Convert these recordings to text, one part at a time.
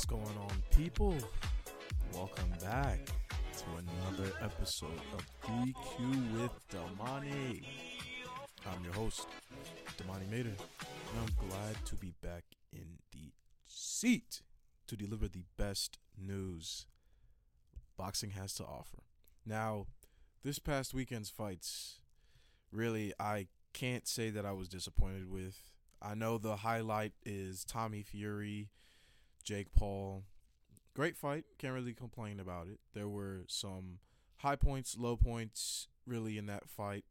What's going on, people? Welcome back to another episode of DQ with Damani. I'm your host, Damani Mater, and I'm glad to be back in the seat to deliver the best news boxing has to offer. Now, this past weekend's fights, really, I can't say that I was disappointed with. I know the highlight is Tommy Fury, Jake Paul. Great fight. Can't really complain about it. There were some high points, low points, really, in that fight.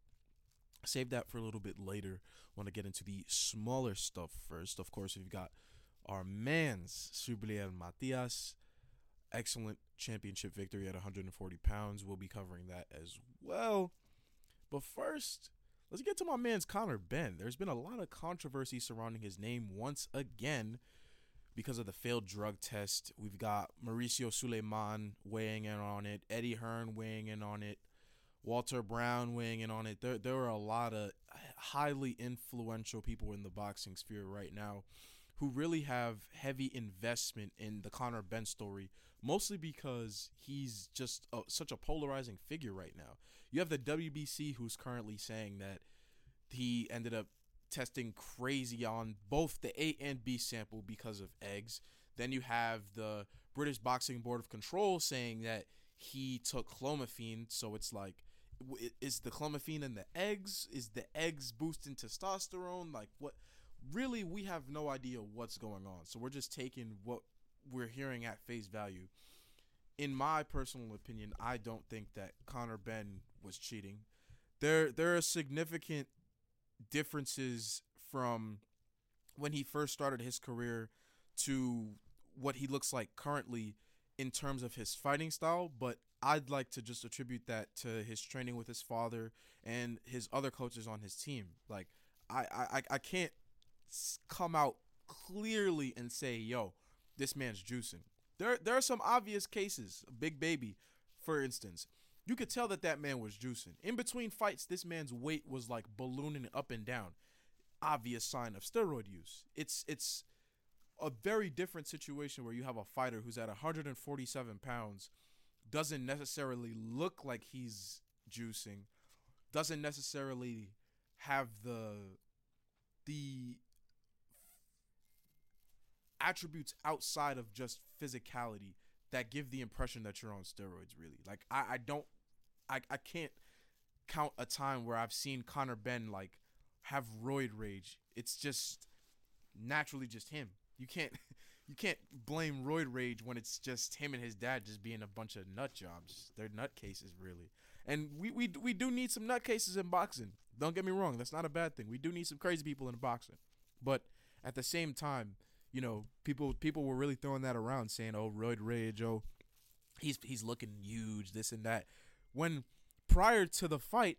Save that for a little bit later. Want to get into the smaller stuff first. Of course, we've got our man's Subriel Matias. Excellent championship victory at 140 pounds. We'll be covering that as well. But first, let's get to my man's Conor Benn. There's been a lot of controversy surrounding his name once again because of the failed drug test. We've got Mauricio Sulaiman weighing in on it, Eddie Hearn weighing in on it, Walter Brown weighing in on it. There, there are a lot of highly influential people in the boxing sphere right now who really have heavy investment in the Conor Benn story, mostly because he's just a, such a polarizing figure right now. You have the WBC who's currently saying that he ended up testing crazy on both the A and B sample because of eggs. Then you have the British Boxing Board of Control saying that he took clomiphene, so it's like is the clomiphene in the eggs? Is the eggs boosting testosterone? Like what really we have no idea what's going on. So we're just taking what we're hearing at face value. In my personal opinion, I don't think that Conor Benn was cheating. There there are significant differences from when he first started his career to what he looks like currently in terms of his fighting style, but I'd like to just attribute that to his training with his father and his other coaches on his team. Like I I I can't come out clearly and say, "Yo, this man's juicing." There there are some obvious cases. Big Baby, for instance, you could tell that that man was juicing. In between fights, this man's weight was like ballooning up and down. Obvious sign of steroid use. It's it's a very different situation where you have a fighter who's at 147 pounds, doesn't necessarily look like he's juicing, doesn't necessarily have the the attributes outside of just physicality that give the impression that you're on steroids really like i, I don't I, I can't count a time where i've seen conor benn like have roid rage. It's just naturally just him. You can't you can't blame roid rage when it's just him and his dad just being a bunch of nut jobs. They're nut cases really. And we, we we do need some nut cases in boxing. Don't get me wrong that's not a bad thing. We do need some crazy people in boxing. But at the same time you know, people people were really throwing that around, saying, "Oh, Roid Rage, oh, he's he's looking huge, this and that." When prior to the fight,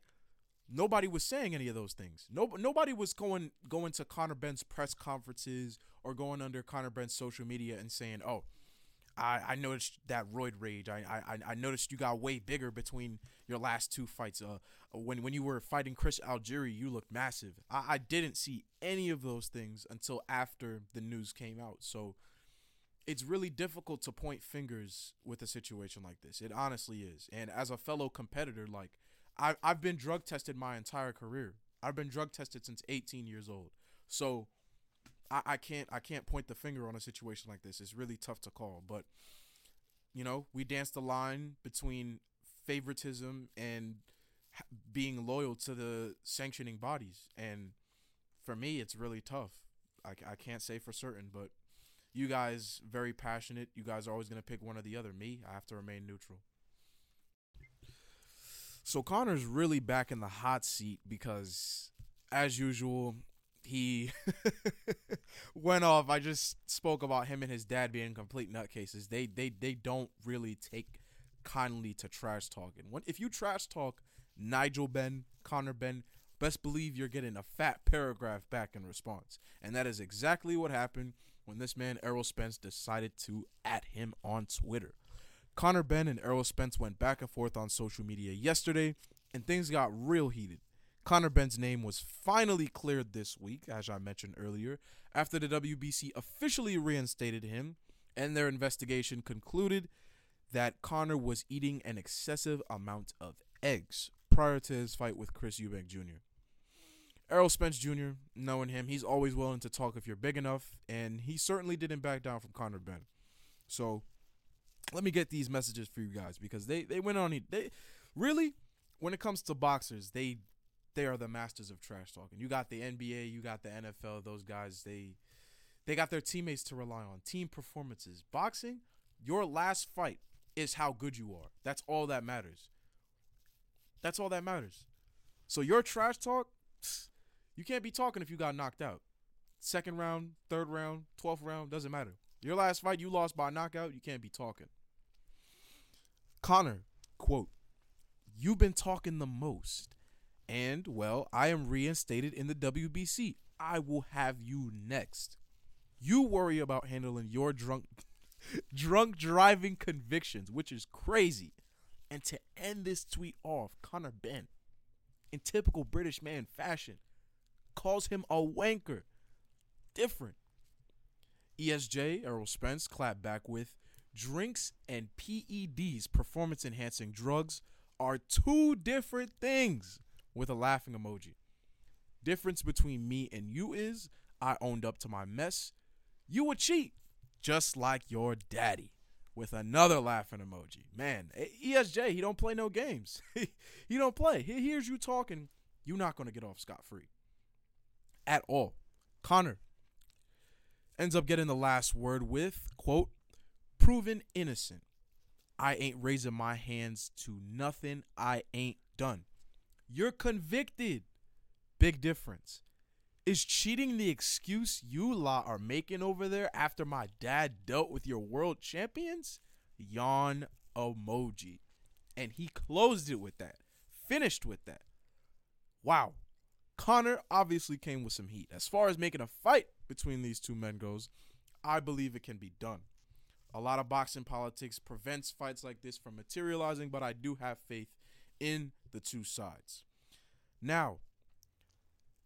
nobody was saying any of those things. No, nobody was going going to Conor Benn's press conferences or going under Conor Benn's social media and saying, "Oh, I, I noticed that roid rage. I, I I noticed you got way bigger between your last two fights. Uh, when when you were fighting Chris Algieri, you looked massive. I, I didn't see any of those things until after the news came out. So it's really difficult to point fingers with a situation like this. It honestly is. And as a fellow competitor, like I I've been drug tested my entire career. I've been drug tested since 18 years old. So I, I can't I can't point the finger on a situation like this. It's really tough to call. But you know, we danced the line between favoritism and being loyal to the sanctioning bodies. And for me, it's really tough. I, I can't say for certain, but you guys very passionate. You guys are always going to pick one or the other. Me, I have to remain neutral. So Conor's really back in the hot seat because, as usual, he went off. I just spoke about him and his dad being complete nutcases. They they they don't really take kindly to trash talking. When if you trash talk Nigel Benn, Conor Benn, best believe you're getting a fat paragraph back in response. And that is exactly what happened when this man Errol Spence decided to at him on Twitter. Conor Benn and Errol Spence went back and forth on social media yesterday, and things got real heated. Conor Benn's name was finally cleared this week, as I mentioned earlier, after the WBC officially reinstated him and their investigation concluded that Conor was eating an excessive amount of eggs prior to his fight with Chris Eubank Jr. Errol Spence Jr., knowing him, he's always willing to talk if you're big enough, and he certainly didn't back down from Conor Benn. So let me get these messages for you guys because they they went on they really when it comes to boxers they they are the masters of trash talking. You got the NBA, you got the NFL. Those guys they they got their teammates to rely on, team performances. Boxing, your last fight is how good you are. That's all that matters. That's all that matters. So your trash talk, you can't be talking if you got knocked out. Second round, third round, 12th round, doesn't matter. Your last fight, you lost by knockout, you can't be talking. Conor, quote, You've been talking the most. And, well, I am reinstated in the WBC. I will have you next. You worry about handling your drunk drunk driving convictions, which is crazy. And to end this tweet off, Conor Benn, in typical British man fashion, calls him a wanker. Different. ESJ, Errol Spence, clapped back with drinks and PEDs, performance enhancing drugs, are two different things with a laughing emoji. Difference between me and you is I owned up to my mess. You would cheat, just like your daddy. With another laughing emoji. Man, eh, ESJ, he don't play no games. he don't play. He hears you talking, you're not gonna get off scot free. At all. Conor ends up getting the last word with, quote, proven innocent. I ain't raising my hands to nothing I ain't done. You're convicted. Big difference. Is cheating the excuse you lot are making over there after my dad dealt with your world champions? Yawn emoji. And he closed it with that. Finished with that. Wow. Conor obviously came with some heat. As far as making a fight between these two men goes, I believe it can be done. A lot of boxing politics prevents fights like this from materializing, but I do have faith in the two sides. Now,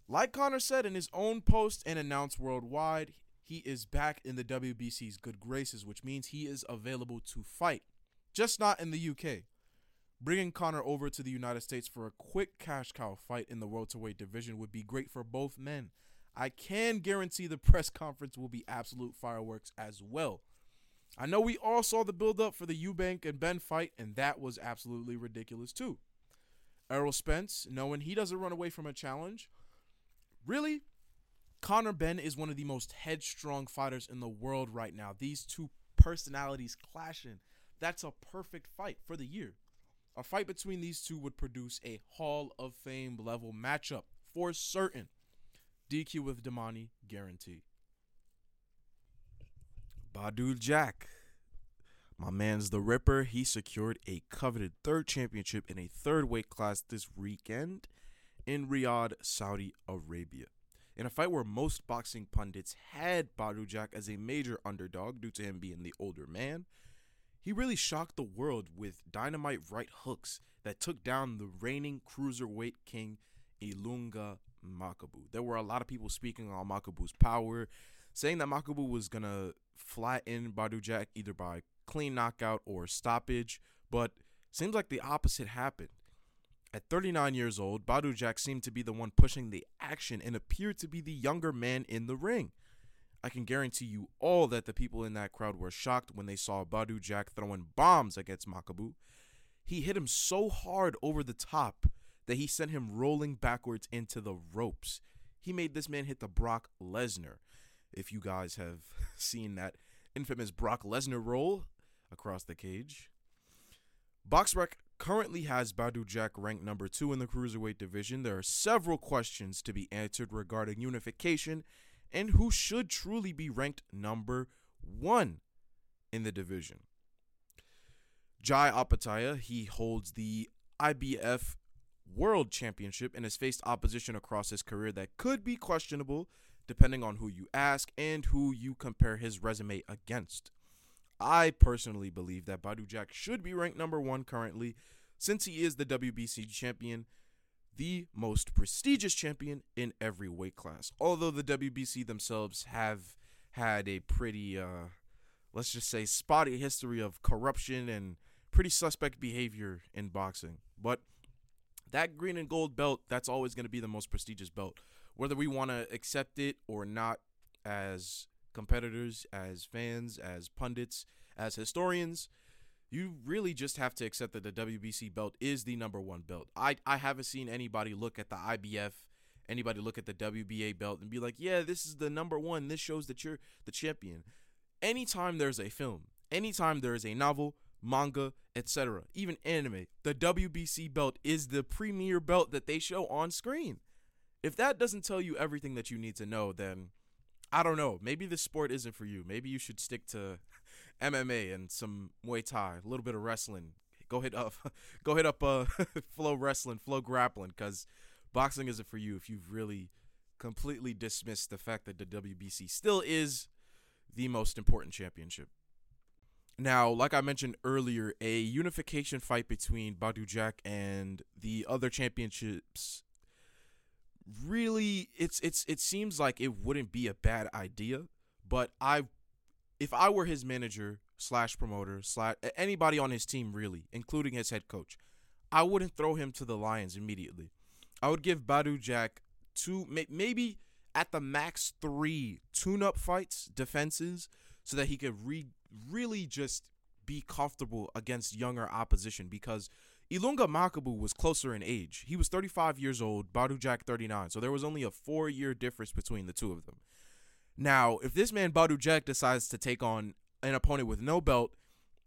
like Conor said in his own post and announced worldwide, he is back in the WBC's good graces, which means he is available to fight, just not in the UK. Bringing Conor over to the United States for a quick cash cow fight in the welterweight division would be great for both men. I can guarantee the press conference will be absolute fireworks as well. I know we all saw the build up for the Eubank and Benn fight, and that was absolutely ridiculous too. Errol Spence, knowing he doesn't run away from a challenge. Really, Conor Benn is one of the most headstrong fighters in the world right now. These two personalities clashing. That's a perfect fight for the year. A fight between these two would produce a Hall of Fame level matchup for certain. DQ with Damani, guarantee. Badou Jack. My man's the Ripper. He secured a coveted third championship in a third weight class this weekend in Riyadh, Saudi Arabia. In a fight where most boxing pundits had Badou Jack as a major underdog due to him being the older man, he really shocked the world with dynamite right hooks that took down the reigning cruiserweight king Ilunga Makabu. There were a lot of people speaking on Makabu's power, saying that Makabu was gonna flatten Badou Jack either by clean knockout or stoppage, but seems like the opposite happened. At 39 years old, Badou Jack seemed to be the one pushing the action and appeared to be the younger man in the ring. I can guarantee you all that the people in that crowd were shocked when they saw Badou Jack throwing bombs against Makabu. He hit him so hard over the top that he sent him rolling backwards into the ropes. He made this man hit the Brock Lesnar. If you guys have seen that infamous Brock Lesnar roll across the cage. BoxRec currently has Badou Jack ranked number two in the cruiserweight division. There are several questions to be answered regarding unification and who should truly be ranked number one in the division. Jai Opetaia, he holds the IBF World Championship and has faced opposition across his career that could be questionable depending on who you ask and who you compare his resume against. I personally believe that Badou Jack should be ranked number one currently, since he is the WBC champion, the most prestigious champion in every weight class. Although the WBC themselves have had a pretty uh, let's just say, spotty history of corruption and pretty suspect behavior in boxing. But that green and gold belt, that's always going to be the most prestigious belt. Whether we want to accept it or not as competitors, as fans, as pundits, as historians, you really just have to accept that the WBC belt is the number one belt. I, I haven't seen anybody look at the IBF, anybody look at the WBA belt and be like, yeah, this is the number one. This shows that you're the champion. Anytime there's a film, anytime there is a novel, manga, etc., even anime, the WBC belt is the premier belt that they show on screen. If that doesn't tell you everything that you need to know, then I don't know. Maybe this sport isn't for you. Maybe you should stick to MMA and some Muay Thai, a little bit of wrestling. Go hit up, go hit up uh, Flow Wrestling, Flow Grappling, because boxing isn't for you if you've really completely dismissed the fact that the WBC still is the most important championship. Now, like I mentioned earlier, a unification fight between Badou Jack and the other championships really it's it's it seems like it wouldn't be a bad idea, but I if I were his manager slash promoter slash anybody on his team really, including his head coach, I wouldn't throw him to the Lions immediately. I would give Badou Jack two maybe at the max three tune-up fights defenses so that he could re- really just be comfortable against younger opposition because Ilunga Makabu was closer in age. He was 35 years old, Badou Jack 39. So there was only a four year difference between the two of them. Now, if this man Badou Jack decides to take on an opponent with no belt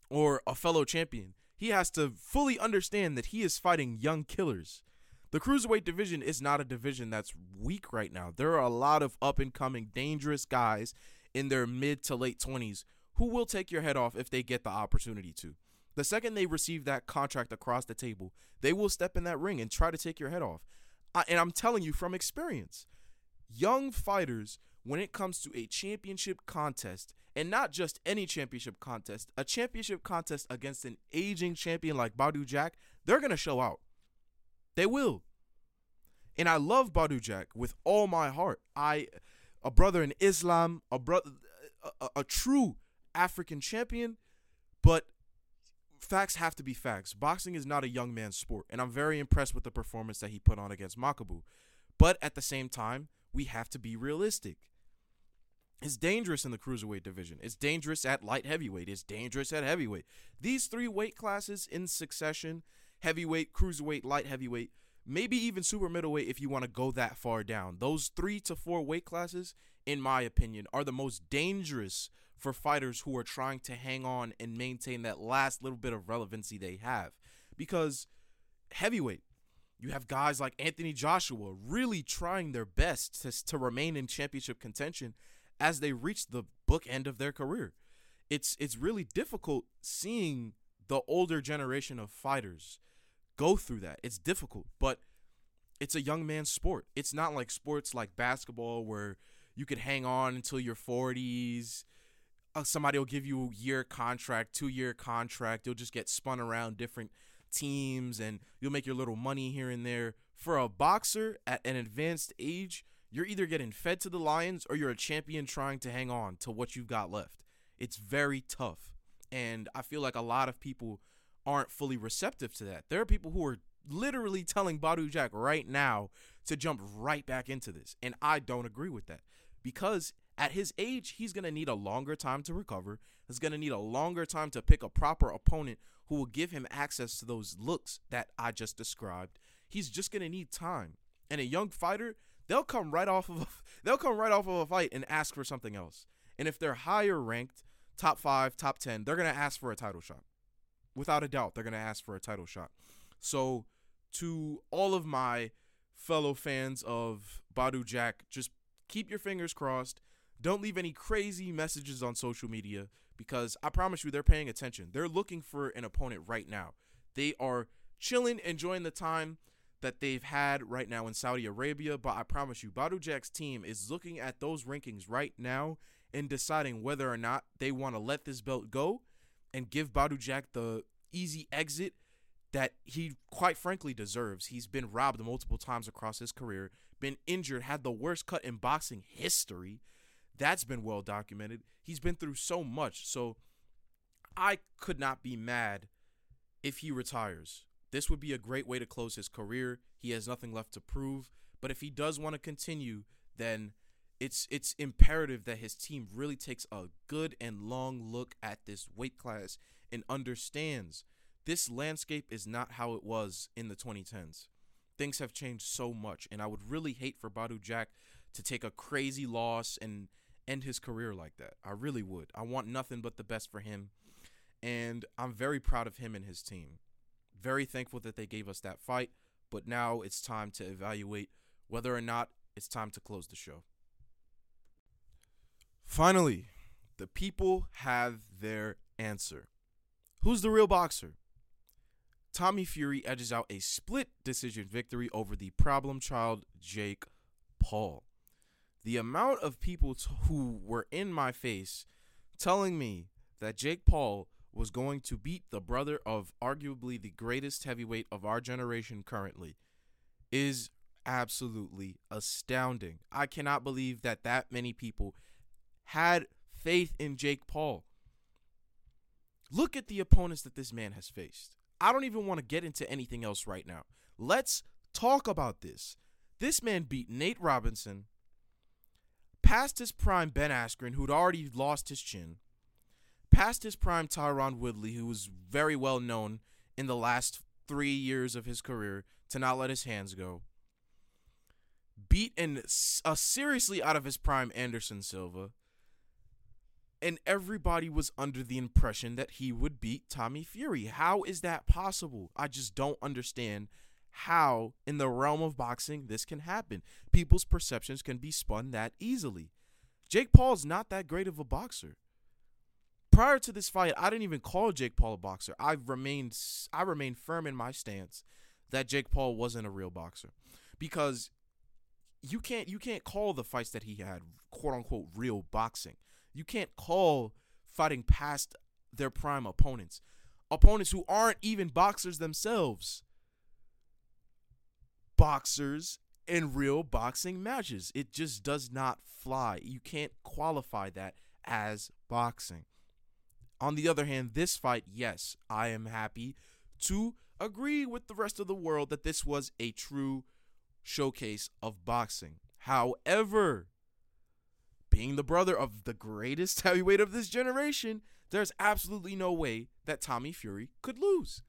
or a fellow champion, he has to fully understand that he is fighting young killers. The cruiserweight division is not a division that's weak right now. There are a lot of up and coming dangerous guys in their mid to late 20s who will take your head off if they get the opportunity to. The second they receive that contract across the table, they will step in that ring and try to take your head off. I, and I'm telling you from experience, young fighters, when it comes to a championship contest, and not just any championship contest, a championship contest against an aging champion like Badou Jack, they're going to show out. They will. And I love Badou Jack with all my heart. I, a brother in Islam, a brother, a, a true African champion, but facts have to be facts. Boxing is not a young man's sport, and I'm very impressed with the performance that he put on against Makabu. But at the same time, we have to be realistic. It's dangerous in the cruiserweight division. It's dangerous at light heavyweight. It's dangerous at heavyweight. These three weight classes in succession heavyweight, cruiserweight, light heavyweight, maybe even super middleweight if you want to go that far down. Those three to four weight classes, in my opinion, are the most dangerous for fighters who are trying to hang on and maintain that last little bit of relevancy they have. Because heavyweight, you have guys like Anthony Joshua really trying their best to, to remain in championship contention as they reach the book end of their career. It's it's really difficult seeing the older generation of fighters go through that. It's difficult, but it's a young man's sport. It's not like sports like basketball where you could hang on until your 40s uh, somebody will give you a year contract, two year contract. You'll just get spun around different teams and you'll make your little money here and there. For a boxer at an advanced age, you're either getting fed to the lions or you're a champion trying to hang on to what you've got left. It's very tough. And I feel like a lot of people aren't fully receptive to that. There are people who are literally telling Badou Jack right now to jump right back into this. And I don't agree with that because at his age, he's going to need a longer time to recover. He's going to need a longer time to pick a proper opponent who will give him access to those looks that I just described. He's just going to need time. And a young fighter, they'll come right off of a, they'll come right off of a fight and ask for something else. And if they're higher ranked, top 5, top 10, they're going to ask for a title shot. Without a doubt, they're going to ask for a title shot. So to all of my fellow fans of Badou Jack, just keep your fingers crossed don't leave any crazy messages on social media because I promise you they're paying attention. They're looking for an opponent right now. They are chilling, enjoying the time that they've had right now in Saudi Arabia. But I promise you, Badou Jack's team is looking at those rankings right now and deciding whether or not they want to let this belt go and give Badou Jack the easy exit that he quite frankly deserves. He's been robbed multiple times across his career, been injured, had the worst cut in boxing history That's been well documented. He's been through so much. So I could not be mad if he retires. This would be a great way to close his career. He has nothing left to prove, but if he does want to continue, then it's it's imperative that his team really takes a good and long look at this weight class and understands this landscape is not how it was in the 2010s. Things have changed so much, and I would really hate for Badou Jack to take a crazy loss and end his career like that. I really would. I want nothing but the best for him, and I'm very proud of him and his team. Very thankful that they gave us that fight, but now it's time to evaluate whether or not it's time to close the show. Finally, the people have their answer. Who's the real boxer? Tommy Fury edges out a split decision victory over the problem child Jake Paul. The amount of people t- who were in my face telling me that Jake Paul was going to beat the brother of arguably the greatest heavyweight of our generation currently is absolutely astounding. I cannot believe that that many people had faith in Jake Paul. Look at the opponents that this man has faced. I don't even want to get into anything else right now. Let's talk about this. This man beat Nate Robinson, past his prime Ben Askren, who'd already lost his chin, past his prime Tyron Woodley, who was very well known in the last three years of his career to not let his hands go, beat and uh, seriously out of his prime Anderson Silva, and everybody was under the impression that he would beat Tommy Fury. How is that possible? I just don't understand how, in the realm of boxing, this can happen. People's perceptions can be spun that easily. Jake Paul's not that great of a boxer. Prior to this fight, I didn't even call Jake Paul a boxer. I remained I remained firm in my stance that Jake Paul wasn't a real boxer because you can't you can't call the fights that he had quote unquote real boxing you can't call fighting past their prime opponents, opponents who aren't even boxers themselves. Boxers in real boxing matches. It just does not fly. You can't qualify that as boxing. On the other hand, this fight, yes, I am happy to agree with the rest of the world that this was a true showcase of boxing. However, being the brother of the greatest heavyweight of this generation, there's absolutely no way that Tommy Fury could lose.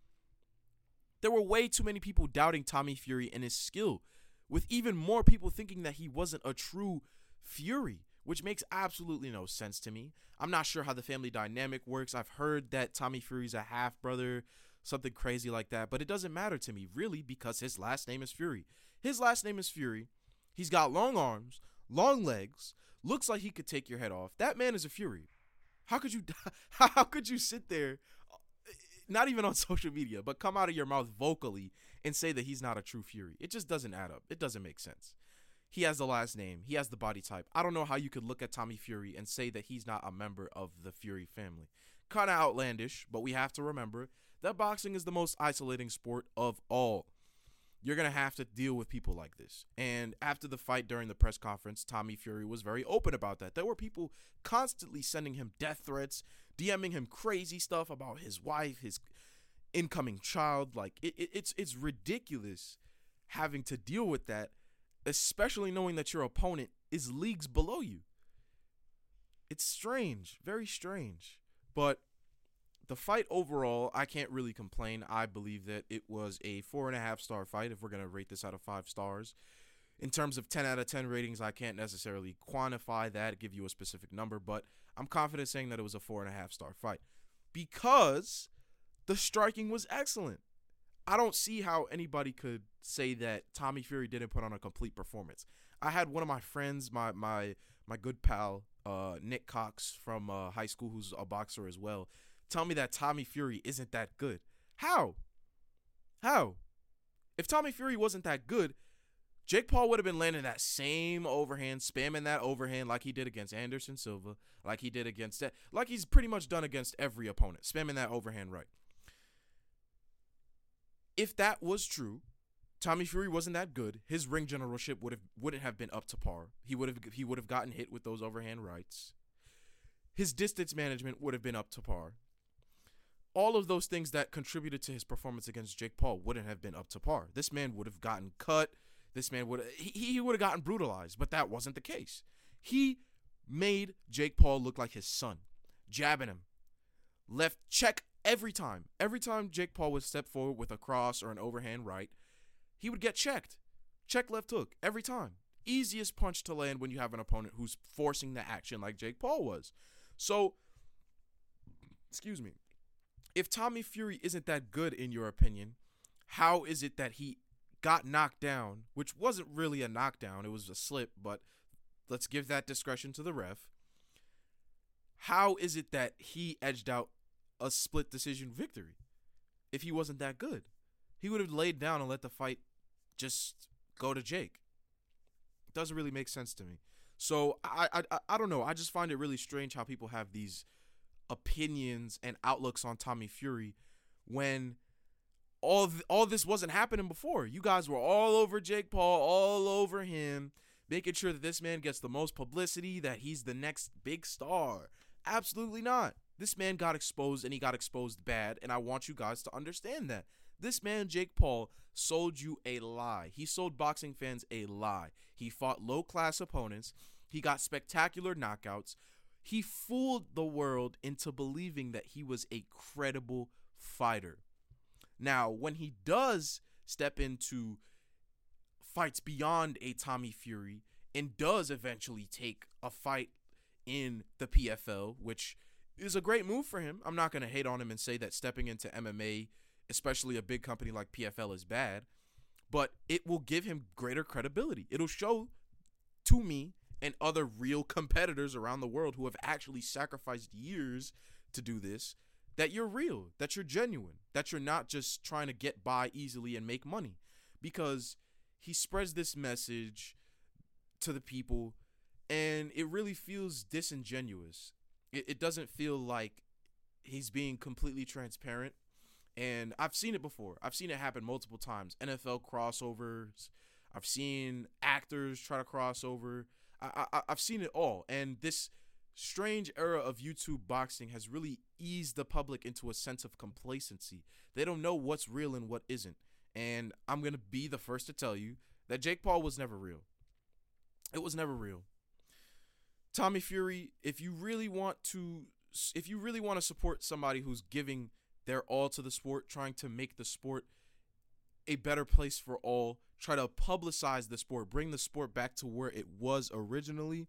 There were way too many people doubting Tommy Fury and his skill, with even more people thinking that he wasn't a true Fury, which makes absolutely no sense to me. I'm not sure how the family dynamic works. I've heard that Tommy Fury's a half brother, something crazy like that, but it doesn't matter to me, really, because his last name is Fury. His last name is Fury. He's got long arms, long legs, looks like he could take your head off. That man is a fury. How could you how could you sit there not even on social media, but come out of your mouth vocally and say that he's not a true fury? It just doesn't add up. It doesn't make sense. He has the last name. He has the body type. I don't know how you could look at Tommy Fury and say that he's not a member of the Fury family. Kind of outlandish, but we have to remember that boxing is the most isolating sport of all you're going to have to deal with people like this. And after the fight during the press conference, Tommy Fury was very open about that. There were people constantly sending him death threats, DMing him crazy stuff about his wife, his incoming child. Like it, it, it's it's ridiculous having to deal with that, especially knowing that your opponent is leagues below you. It's strange, very strange. But the fight overall, I can't really complain. I believe that it was a four and a half star fight if we're going to rate this out of five stars. In terms of 10 out of 10 ratings, I can't necessarily quantify that, give you a specific number, but I'm confident saying that it was a four and a half star fight because the striking was excellent. I don't see how anybody could say that Tommy Fury didn't put on a complete performance. I had one of my friends, my my my good pal, uh, Nick Cox from uh, high school, who's a boxer as well tell me that Tommy Fury isn't that good. How? How? If Tommy Fury wasn't that good, Jake Paul would have been landing that same overhand, spamming that overhand like he did against Anderson Silva, like he did against that, like he's pretty much done against every opponent, spamming that overhand right. If that was true, Tommy Fury wasn't that good. His ring generalship would have wouldn't have been up to par. He would have he would have gotten hit with those overhand rights. His distance management would have been up to par. All of those things that contributed to his performance against Jake Paul wouldn't have been up to par. This man would have gotten cut. This man would he, he would have gotten brutalized, but that wasn't the case. He made Jake Paul look like his son, jabbing him, left check every time. Every time Jake Paul would step forward with a cross or an overhand right, he would get checked. Check left hook every time. Easiest punch to land when you have an opponent who's forcing the action like Jake Paul was. So, excuse me. If Tommy Fury isn't that good in your opinion, how is it that he got knocked down, which wasn't really a knockdown, it was a slip, but let's give that discretion to the ref. How is it that he edged out a split decision victory if he wasn't that good? He would have laid down and let the fight just go to Jake. It doesn't really make sense to me. So I, I I don't know. I just find it really strange how people have these opinions and outlooks on Tommy Fury when all th- all this wasn't happening before. You guys were all over Jake Paul, all over him, making sure that this man gets the most publicity, that he's the next big star. Absolutely not. This man got exposed and he got exposed bad, and I want you guys to understand that. This man, Jake Paul, sold you a lie. He sold boxing fans a lie. He fought low class opponents. He got spectacular knockouts. He fooled the world into believing that he was a credible fighter. Now, when he does step into fights beyond a Tommy Fury and does eventually take a fight in the PFL, which is a great move for him. I'm not going to hate on him and say that stepping into MMA especially a big company like PFL, is bad, but it will give him greater credibility. It'll show to me and other real competitors around the world who have actually sacrificed years to do this that you're real, that you're genuine, that you're not just trying to get by easily and make money. Because he spreads this message to the people and it really feels disingenuous. It, it doesn't feel like he's being completely transparent and I've seen it before. I've seen it happen multiple times. NFL crossovers. I've seen actors try to cross over. I, I, I've seen it all. And this strange era of YouTube boxing has really eased the public into a sense of complacency. They don't know what's real and what isn't. And I'm going to be the first to tell you that Jake Paul was never real. It was never real. Tommy Fury, if you really want to if you really want to support somebody who's giving they're all to the sport, trying to make the sport a better place for all, try to publicize the sport, bring the sport back to where it was originally,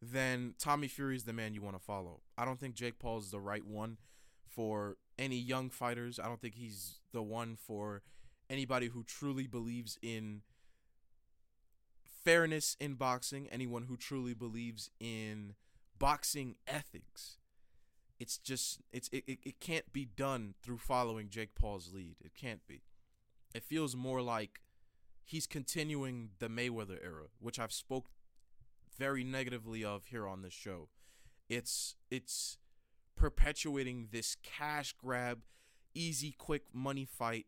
then Tommy Fury is the man you want to follow. I don't think Jake Paul is the right one for any young fighters. I don't think he's the one for anybody who truly believes in fairness in boxing, anyone who truly believes in boxing ethics it's just it's it, it, it can't be done through following Jake Paul's lead. It can't be. It feels more like he's continuing the Mayweather era, which I've spoke very negatively of here on this show. It's it's perpetuating this cash grab, easy quick money fight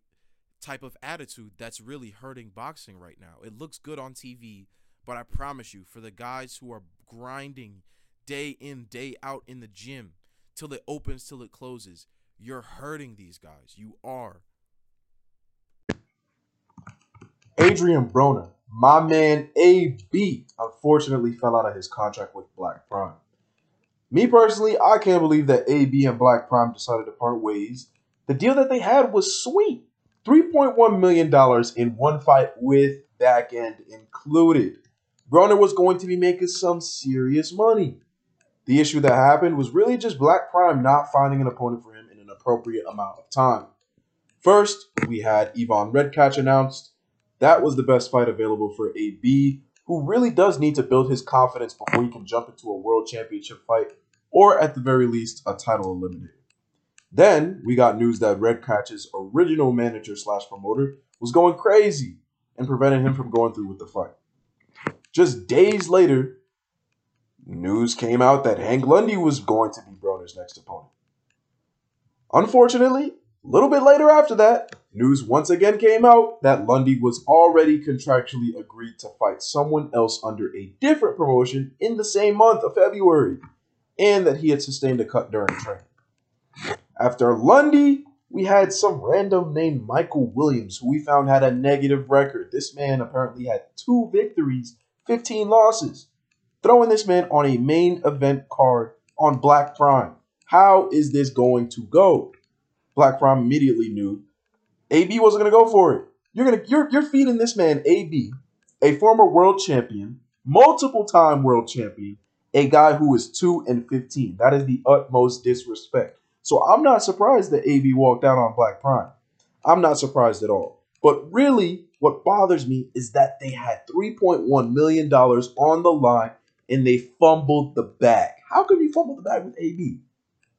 type of attitude that's really hurting boxing right now. It looks good on TV, but I promise you for the guys who are grinding day in day out in the gym till it opens, till it closes. You're hurting these guys. You are. Adrian Broner, my man AB, unfortunately fell out of his contract with Black Prime. Me personally, I can't believe that AB and Black Prime decided to part ways. The deal that they had was sweet. $3.1 million in one fight with back end included. Broner was going to be making some serious money. The issue that happened was really just Black Prime not finding an opponent for him in an appropriate amount of time. First, we had Ivan Redkach announced. That was the best fight available for AB, who really does need to build his confidence before he can jump into a world championship fight, or at the very least, a title eliminator. Then we got news that Redkach's original manager slash promoter was going crazy and prevented him from going through with the fight. Just days later, news came out that Hank Lundy was going to be Broner's next opponent. Unfortunately, a little bit later after that, News once again came out that Lundy was already contractually agreed to fight someone else under a different promotion in the same month of February, and that he had sustained a cut during training. After Lundy, we had some random named Michael Williams, who we found had a negative record. This man apparently had two victories, 15 losses. Throwing this man on a main event card on Black Prime. How is this going to go? Black Prime immediately knew AB wasn't going to go for it. You're gonna you're you're feeding this man AB, a former world champion, multiple time world champion, a guy who is two and fifteen. That is the utmost disrespect. So I'm not surprised that AB walked out on Black Prime. I'm not surprised at all. But really, what bothers me is that they had $3.1 million on the line and they fumbled the bag. How could you fumble the bag with AB?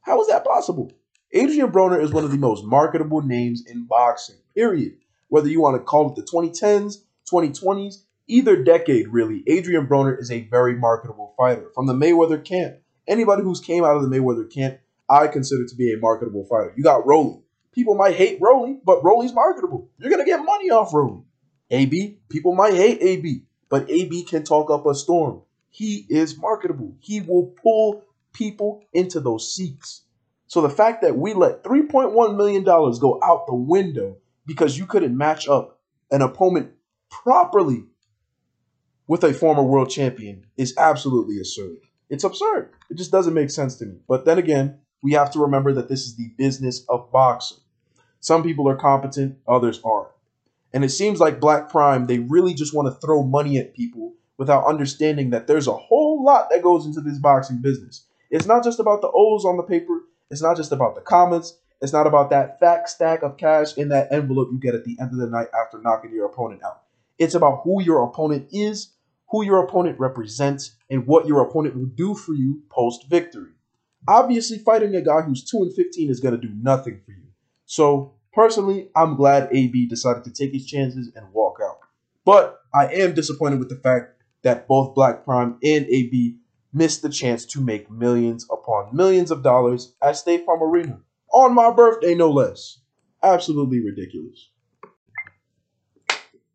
How is that possible? Adrian Broner is one of the most marketable names in boxing, period. Whether you want to call it the 2010s, 2020s, either decade really, Adrian Broner is a very marketable fighter. From the Mayweather camp, anybody who's came out of the Mayweather camp, I consider to be a marketable fighter. You got Rolly. People might hate Rolly, but Rolly's marketable. You're going to get money off Rolly. AB, people might hate AB, but AB can talk up a storm. He is marketable. He will pull people into those seats. So the fact that we let $3.1 million go out the window because you couldn't match up an opponent properly with a former world champion is absolutely absurd. It's absurd. It just doesn't make sense to me. But then again, we have to remember that this is the business of boxing. Some people are competent, others aren't. And it seems like Black Prime, they really just want to throw money at people without understanding that there's a whole lot that goes into this boxing business. It's not just about the O's on the paper, it's not just about the comments, it's not about that fat stack of cash in that envelope you get at the end of the night after knocking your opponent out. It's about who your opponent is, who your opponent represents, and what your opponent will do for you post victory. Obviously, fighting a guy who's 2 and 15 is going to do nothing for you. So, personally, I'm glad AB decided to take his chances and walk out. But I am disappointed with the fact that both Black Prime and AB missed the chance to make millions upon millions of dollars at State Farm Arena on my birthday, no less. Absolutely ridiculous.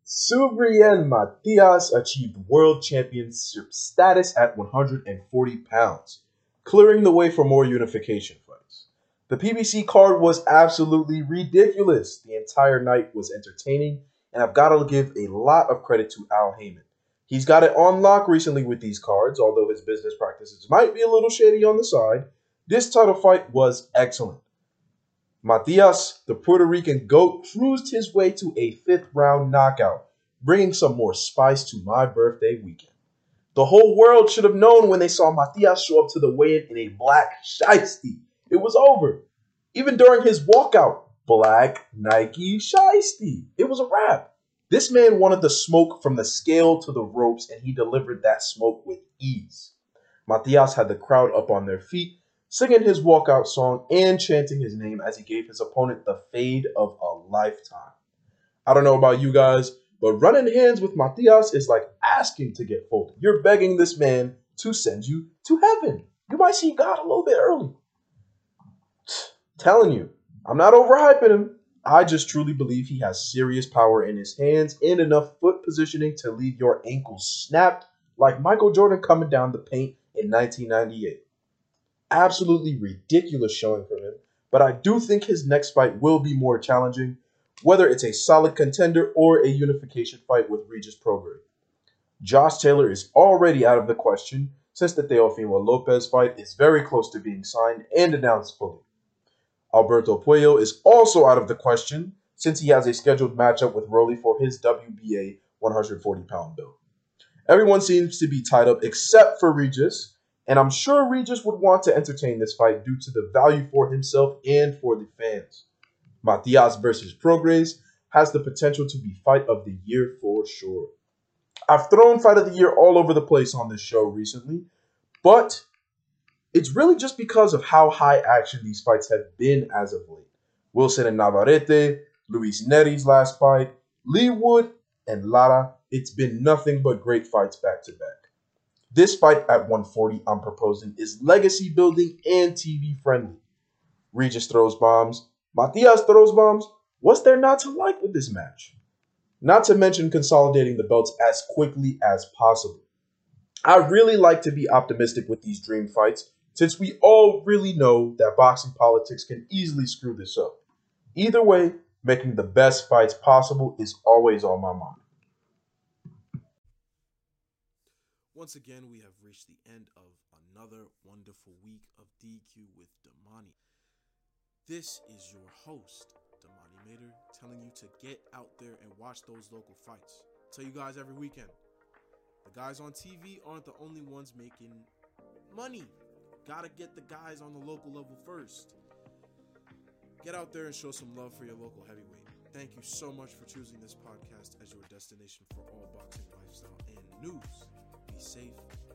Subriel Matias achieved world championship status at 140 pounds, clearing the way for more unification fights. The PBC card was absolutely ridiculous. The entire night was entertaining, and I've got to give a lot of credit to Al Haymon. He's got it on lock recently with these cards, although his business practices might be a little shady on the side. This title fight was excellent. Matias, the Puerto Rican GOAT, cruised his way to a fifth round knockout, bringing some more spice to my birthday weekend. The whole world should have known when they saw Matias show up to the weigh-in in a black shiesty. It was over. Even during his walkout, black Nike shiesty. It was a wrap. This man wanted the smoke from the scale to the ropes, and he delivered that smoke with ease. Matias had the crowd up on their feet, singing his walkout song and chanting his name as he gave his opponent the fade of a lifetime. I don't know about you guys, but running hands with Matias is like asking to get folded. You're begging this man to send you to heaven. You might see God a little bit early. Telling you, I'm not overhyping him. I just truly believe he has serious power in his hands and enough foot positioning to leave your ankles snapped like Michael Jordan coming down the paint in 1998. Absolutely ridiculous showing from him, but I do think his next fight will be more challenging, whether it's a solid contender or a unification fight with Regis Prograis. Josh Taylor is already out of the question since the Teofimo Lopez fight is very close to being signed and announced fully. Alberto Puello is also out of the question since he has a scheduled matchup with Rolly for his WBA 140 pound belt. Everyone seems to be tied up except for Regis, and I'm sure Regis would want to entertain this fight due to the value for himself and for the fans. Matias versus Prograis has the potential to be fight of the year for sure. I've thrown fight of the year all over the place on this show recently, but it's really just because of how high action these fights have been as of late. Wilson and Navarrete, Luis Nery's last fight, Leigh Wood, and Lara. It's been nothing but great fights back to back. This fight at 140 I'm proposing is legacy building and TV friendly. Regis throws bombs, Matias throws bombs, What's there not to like with this match? Not to mention consolidating the belts as quickly as possible. I really like to be optimistic with these dream fights since we all really know that boxing politics can easily screw this up. Either way, making the best fights possible is always on my mind. Once again, we have reached the end of another wonderful week of DQ with Damani. This is your host, Damani Mater, telling you to get out there and watch those local fights. tell you guys every weekend. The guys on TV aren't the only ones making money. Gotta get the guys on the local level first. Get out there and show some love for your local heavyweight. Thank you so much for choosing this podcast as your destination for all boxing lifestyle and news. Be safe